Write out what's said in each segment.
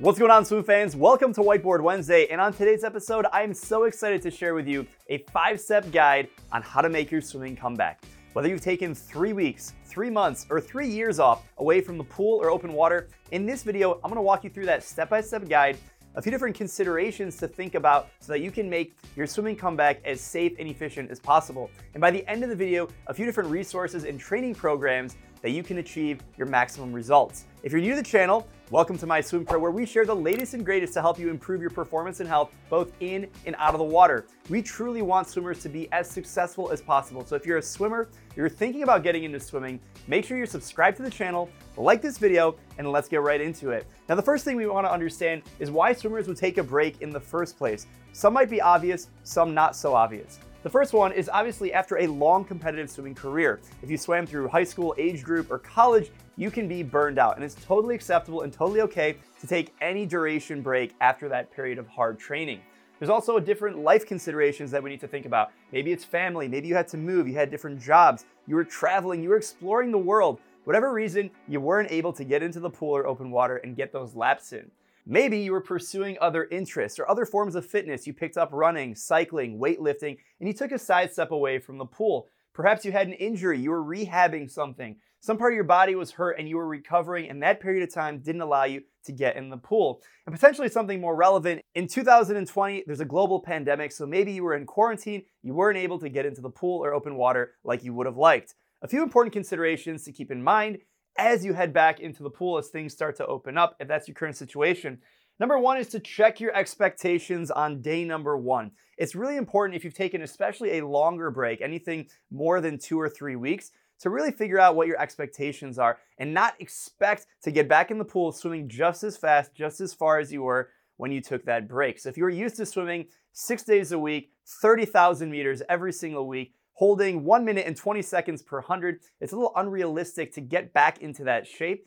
What's going on, swim fans? Welcome to Whiteboard Wednesday, and on today's episode, I'm so excited to share with you a five step guide on how to make your swimming comeback. Whether you've taken three weeks, three months, or three years off away from the pool or open water, in this video, I'm gonna walk you through that step by step guide, a few different considerations to think about so that you can make your swimming comeback as safe and efficient as possible. And by the end of the video, a few different resources and training programs that you can achieve your maximum results. If you're new to the channel, welcome to My Swim Pro, where we share the latest and greatest to help you improve your performance and health both in and out of the water. We truly want swimmers to be as successful as possible. So if you're a swimmer, you're thinking about getting into swimming, make sure you're subscribed to the channel, like this video, and let's get right into it. Now, the first thing we want to understand is why swimmers would take a break in the first place. Some might be obvious, some not so obvious. The first one is obviously after a long competitive swimming career. If you swam through high school, age group, or college, you can be burned out, and it's totally acceptable and totally okay to take any duration break after that period of hard training. There's also different life considerations that we need to think about. Maybe it's family, maybe you had to move, you had different jobs, you were traveling, you were exploring the world. Whatever reason, you weren't able to get into the pool or open water and get those laps in. Maybe you were pursuing other interests or other forms of fitness. You picked up running, cycling, weightlifting, and you took a side step away from the pool. Perhaps you had an injury, you were rehabbing something. Some part of your body was hurt and you were recovering, and that period of time didn't allow you to get in the pool. And potentially something more relevant, in 2020, there's a global pandemic, so maybe you were in quarantine, you weren't able to get into the pool or open water like you would have liked. A few important considerations to keep in mind as you head back into the pool as things start to open up, if that's your current situation. Number one is to check your expectations on day number one. It's really important if you've taken especially a longer break, anything more than two or three weeks, to really figure out what your expectations are and not expect to get back in the pool swimming just as fast, just as far as you were when you took that break. So if you were used to swimming six days a week, 30,000 meters every single week, holding 1 minute and 20 seconds per 100. It's a little unrealistic to get back into that shape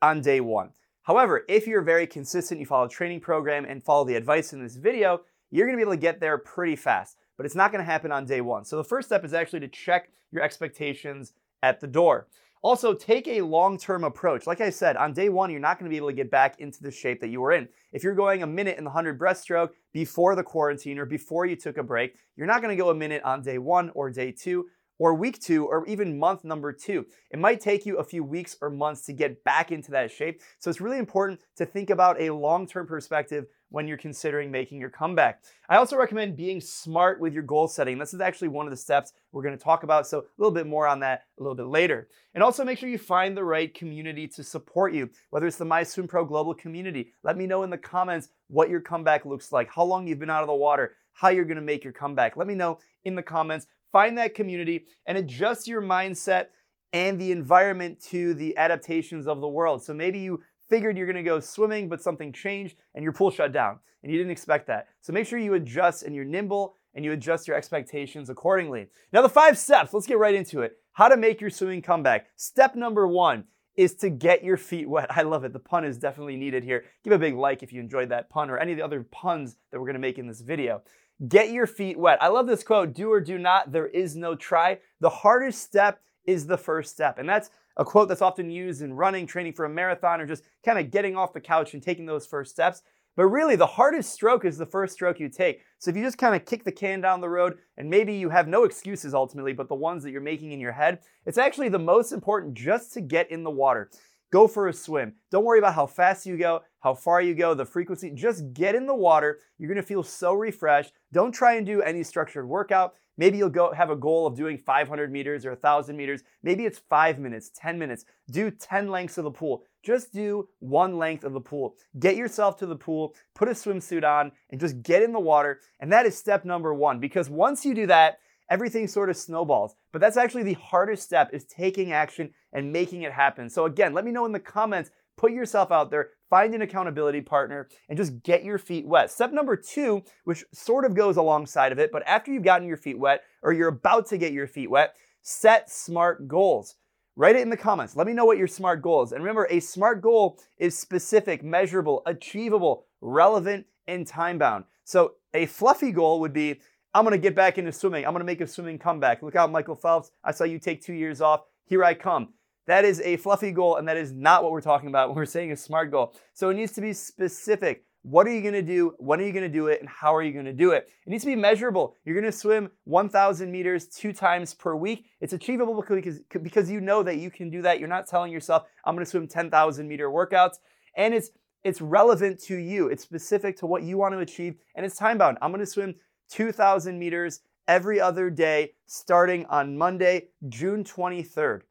on day one. However, if you're very consistent, you follow a training program and follow the advice in this video, you're gonna be able to get there pretty fast, but it's not gonna happen on day one. So the first step is actually to check your expectations at the door. Also, take a long term approach. Like I said, on day one, you're not going to be able to get back into the shape that you were in. If you're going a minute in the 100 breaststroke before the quarantine or before you took a break, you're not going to go a minute on day one or day two or week two or even month number two. It might take you a few weeks or months to get back into that shape. So it's really important to think about a long term perspective when you're considering making your comeback. I also recommend being smart with your goal setting. This is actually one of the steps we're to talk about, so a little bit more on that a little bit later. And also make sure you find the right community to support you, whether it's the My Swim Pro global community. Let me know in the comments what your comeback looks like, how long you've been out of the water, how you're to make your comeback. Let me know in the comments. Find that community and adjust your mindset and the environment to the adaptations of the world. So maybe you figured you're gonna go swimming, but something changed and your pool shut down and you didn't expect that. So make sure you adjust and you're nimble and you adjust your expectations accordingly. Now, the five steps, let's get right into it. How to make your swimming comeback. Step number one is to get your feet wet. I love it. The pun is definitely needed here. Give a big like if you enjoyed that pun or any of the other puns that we're gonna make in this video. Get your feet wet. I love this quote do or do not, there is no try. The hardest step is the first step. And that's a quote that's often used in running, training for a marathon, or just kind of getting off the couch and taking those first steps. But really, the hardest stroke is the first stroke you take. So if you just kind of kick the can down the road, and maybe you have no excuses ultimately, but the ones that you're making in your head, it's actually the most important just to get in the water. Go for a swim. Don't worry about how fast you go, how far you go, the frequency. Just get in the water. You're gonna feel so refreshed. Don't try and do any structured workout. Maybe you'll go have a goal of doing 500 meters or 1,000 meters. Maybe it's five minutes, 10 minutes. Do 10 lengths of the pool. Just do one length of the pool. Get yourself to the pool, put a swimsuit on, and just get in the water. And that is step number one because once you do that, everything sort of snowballs. But that's actually the hardest step is taking action and making it happen. So again, let me know in the comments, put yourself out there, find an accountability partner, and just get your feet wet. Step number two, which sort of goes alongside of it, but after you've gotten your feet wet or you're about to get your feet wet, set smart goals. Write it in the comments. Let me know what your smart goal is. And remember, a smart goal is specific, measurable, achievable, relevant, and time bound. So a fluffy goal would be I'm going to get back into swimming. I'm going to make a swimming comeback. Look out, Michael Phelps. I saw you take two years off. Here I come. That is a fluffy goal, and that is not what we're talking about when we're saying a SMART goal. So it needs to be specific. What are you gonna do? When are you gonna do it? And how are you gonna do it? It needs to be measurable. You're gonna swim 1,000 meters two times per week. It's achievable because, because you know that you can do that. You're not telling yourself, I'm gonna swim 10,000 meter workouts. And it's it's relevant to you. It's specific to what you want to achieve, and it's time bound. I'm gonna swim 2,000 meters every other day starting on Monday, June 23rd.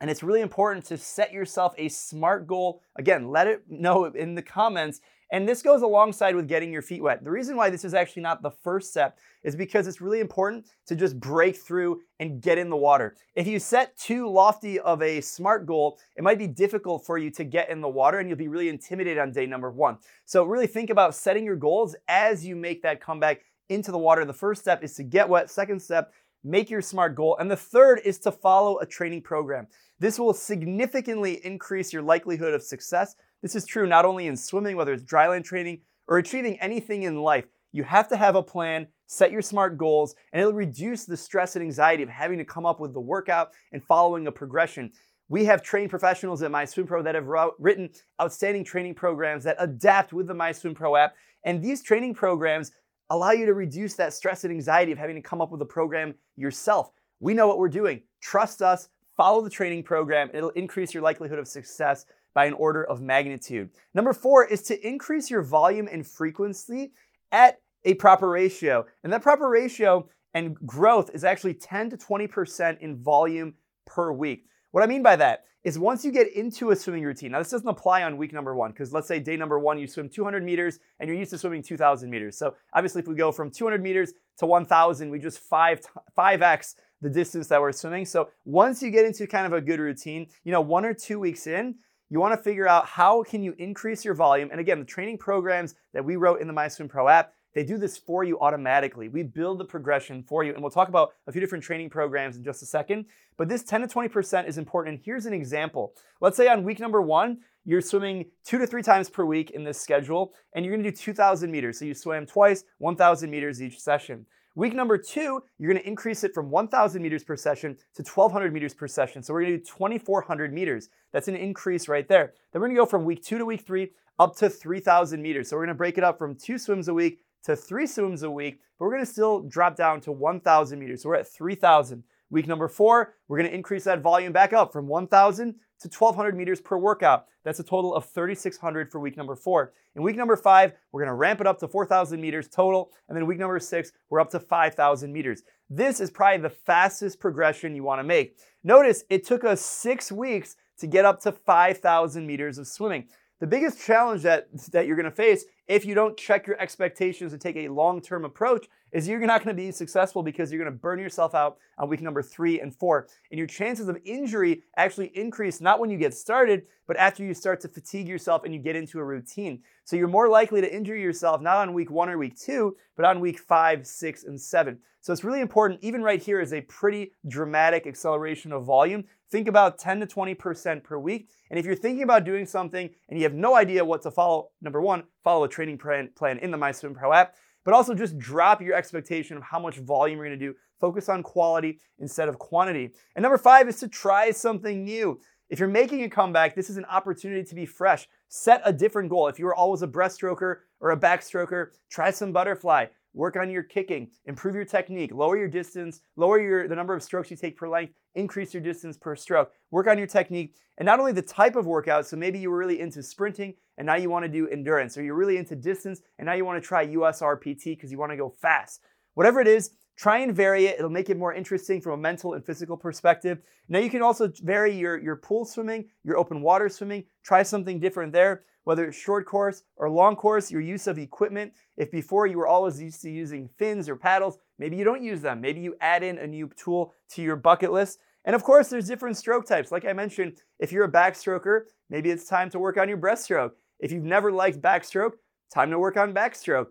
And it's really important to set yourself a SMART goal. Again, let it know in the comments and this goes alongside with getting your feet wet. The reason why this is actually not the first step is because it's really important to just break through and get in the water. If you set too lofty of a SMART goal, it might be difficult for you to get in the water and you'll be really intimidated on day number one. So, really think about setting your goals as you make that comeback into the water. The first step is to get wet. Second step, make your SMART goal. And the third is to follow a training program. This will significantly increase your likelihood of success this is true not only in swimming, whether it's dryland training or achieving anything in life. You have to have a plan, set your SMART goals, and it'll reduce the stress and anxiety of having to come up with the workout and following a progression. We have trained professionals at MySwimPro that have written outstanding training programs that adapt with the MySwimPro app. And these training programs allow you to reduce that stress and anxiety of having to come up with a program yourself. We know what we're doing. Trust us, follow the training program, it'll increase your likelihood of success by an order of magnitude. Number four is to increase your volume and frequency at a proper ratio. And that proper ratio and growth is actually 10 to 20% in volume per week. What I mean by that is once you get into a swimming routine, now this doesn't apply on week number one, because let's say day number one, you swim 200 meters and you're used to swimming 2,000 meters. So obviously, if we go from 200 meters to 1,000, we just 5, 5x the distance that we're swimming. So once you get into kind of a good routine, you know, one or two weeks in, you want to figure out how can you increase your volume. And again, the training programs that we wrote in the MySwimPro app, they do this for you automatically. We build the progression for you. And we'll talk about a few different training programs in just a second. But this 10 to 20% is important. And here's an example. Let's say on week number one, you're swimming two to three times per week in this schedule, and you're gonna do 2,000 meters. So you swim twice, 1,000 meters each session. Week number two, you're gonna increase it from 1,000 meters per session to 1,200 meters per session. So we're gonna do 2,400 meters. That's an increase right there. Then we're gonna go from week two to week three up to 3,000 meters. So we're gonna break it up from two swims a week to three swims a week, but we're gonna still drop down to 1,000 meters. So we're at 3,000. Week number four, we're gonna increase that volume back up from 1,000 to 1,200 meters per workout. That's a total of 3,600 for week number four. In week number five, we're gonna ramp it up to 4,000 meters total. And then week number six, we're up to 5,000 meters. This is probably the fastest progression you wanna make. Notice it took us six weeks to get up to 5,000 meters of swimming. The biggest challenge that, that you're gonna face if you don't check your expectations and take a long term approach is you're not going to be successful because you're going to burn yourself out on week number three and four. And your chances of injury actually increase not when you get started, but after you start to fatigue yourself and you get into a routine. So you're more likely to injure yourself not on week one or week two, but on week five, six, and seven. So it's really important, even right here is a pretty dramatic acceleration of volume. Think about 10 to 20% per week. And if you're thinking about doing something and you have no idea what to follow, number one, follow a training plan in the MySwimPro app but also just drop your expectation of how much volume you're gonna do. Focus on quality instead of quantity. And number five is to try something new. If you're making a comeback, this is an opportunity to be fresh. Set a different goal. If you were always a breaststroker or a backstroker, try some butterfly. Work on your kicking, improve your technique, lower your distance, lower your the number of strokes you take per length, increase your distance per stroke. Work on your technique, and not only the type of workout. So maybe you were really into sprinting, and now you want to do endurance, or you're really into distance, and now you want to try USRPT because you want to go fast. Whatever it is, try and vary it. It'll make it more interesting from a mental and physical perspective. Now you can also vary your, your pool swimming, your open water swimming. Try something different there whether it's short course or long course, your use of equipment. If before you were always used to using fins or paddles, maybe you don't use them. Maybe you add in a new tool to your bucket list. And of course, there's different stroke types. Like I mentioned, if you're a backstroker, maybe it's time to work on your breaststroke. If you've never liked backstroke, time to work on backstroke.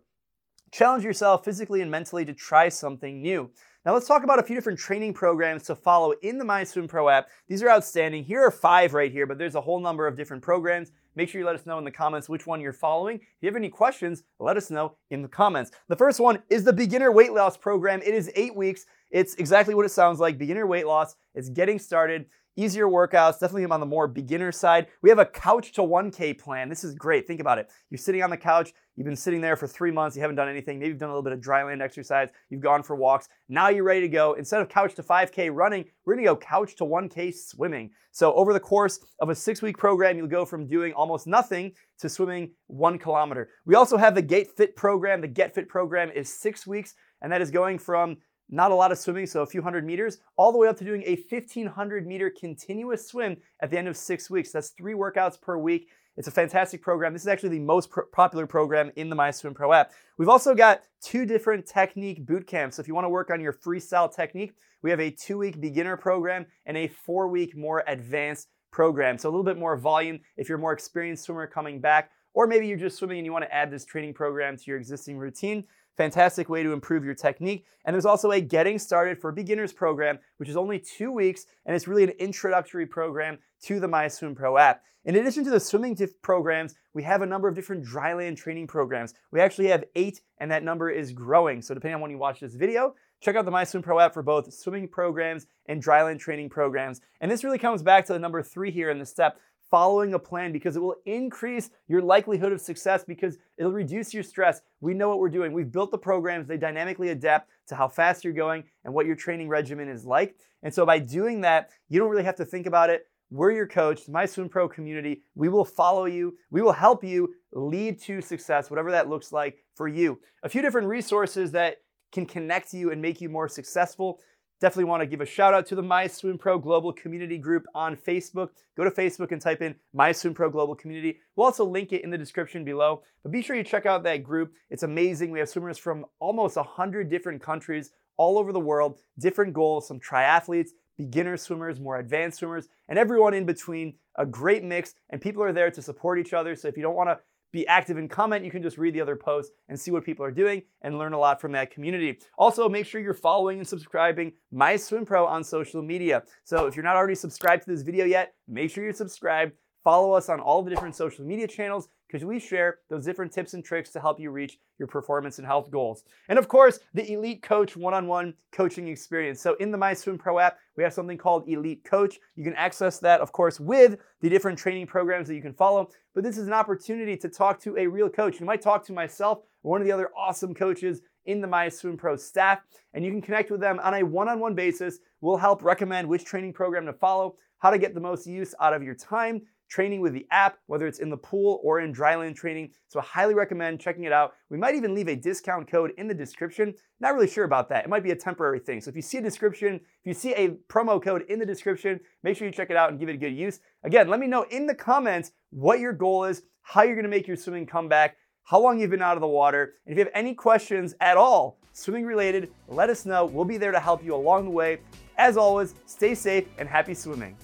Challenge yourself physically and mentally to try something new. Now let's talk about a few different training programs to follow in the MySwimPro app. These are outstanding. Here are five right here, but there's a whole number of different programs. Make sure you let us know in the comments which one you're following. If you have any questions, let us know in the comments. The first one is the beginner weight loss program. It is eight weeks. It's exactly what it sounds like beginner weight loss. It's getting started. Easier workouts, definitely on the more beginner side. We have a couch to 1K plan. This is great. Think about it. You're sitting on the couch, you've been sitting there for three months, you haven't done anything. Maybe you've done a little bit of dry land exercise, you've gone for walks. Now you're ready to go. Instead of couch to 5K running, we're gonna go couch to 1K swimming. So over the course of a six week program, you'll go from doing almost nothing to swimming one kilometer. We also have the Get Fit program. The Get Fit program is six weeks, and that is going from not a lot of swimming, so a few hundred meters, all the way up to doing a 1500 meter continuous swim at the end of six weeks. That's three workouts per week. It's a fantastic program. This is actually the most popular program in the MySwim Pro app. We've also got two different technique boot camps. So if you want to work on your freestyle technique, we have a two week beginner program and a four week more advanced program. So a little bit more volume if you're a more experienced swimmer coming back, or maybe you're just swimming and you want to add this training program to your existing routine. Fantastic way to improve your technique. And there's also a Getting Started for Beginners program, which is only two weeks, and it's really an introductory program to the MySwim Pro app. In addition to the swimming programs, we have a number of different dryland training programs. We actually have eight, and that number is growing. So depending on when you watch this video, check out the MySwim Pro app for both swimming programs and dryland training programs. And this really comes back to the number three here in the step, following a plan because it will increase your likelihood of success because it'll reduce your stress. We know what we're doing. We've built the programs, they dynamically adapt to how fast you're going and what your training regimen is like. And so by doing that, you don't really have to think about it. We're your coach, my Swim Pro community. We will follow you. We will help you lead to success, whatever that looks like for you. A few different resources that can connect you and make you more successful. Definitely want to give a shout out to the My Swim Pro Global Community Group on Facebook. Go to Facebook and type in My Swim Pro Global Community. We'll also link it in the description below. But be sure you check out that group. It's amazing. We have swimmers from almost 100 different countries all over the world, different goals, some triathletes, beginner swimmers, more advanced swimmers, and everyone in between. A great mix, and people are there to support each other. So if you don't want to be active and comment. You can just read the other posts and see what people are doing and learn a lot from that community. Also, make sure you're following and subscribing My Swim Pro on social media. So if you're not already subscribed to this video yet, make sure you're subscribed. Follow us on all the different social media channels because we share those different tips and tricks to help you reach your performance and health goals. And of course, the Elite Coach one on one coaching experience. So in the My Swim Pro app, we have something called Elite Coach. You can access that, of course, with the different training programs that you can follow. But this is an opportunity to talk to a real coach. You might talk to myself or one of the other awesome coaches in the My Swim Pro staff, and you can connect with them on a one on one basis. We'll help recommend which training program to follow, how to get the most use out of your time, training with the app, whether it's in the pool or in dryland training. So I highly recommend checking it out. We might even leave a discount code in the description. Not really sure about that. It might be a temporary thing. So if you see a description, if you see a promo code in the description, make sure you check it out and give it a good use. Again, let me know in the comments what your goal is, how you're gonna make your swimming comeback, how long you've been out of the water. And if you have any questions at all, swimming related, let us know. We'll be there to help you along the way. As always, stay safe and happy swimming.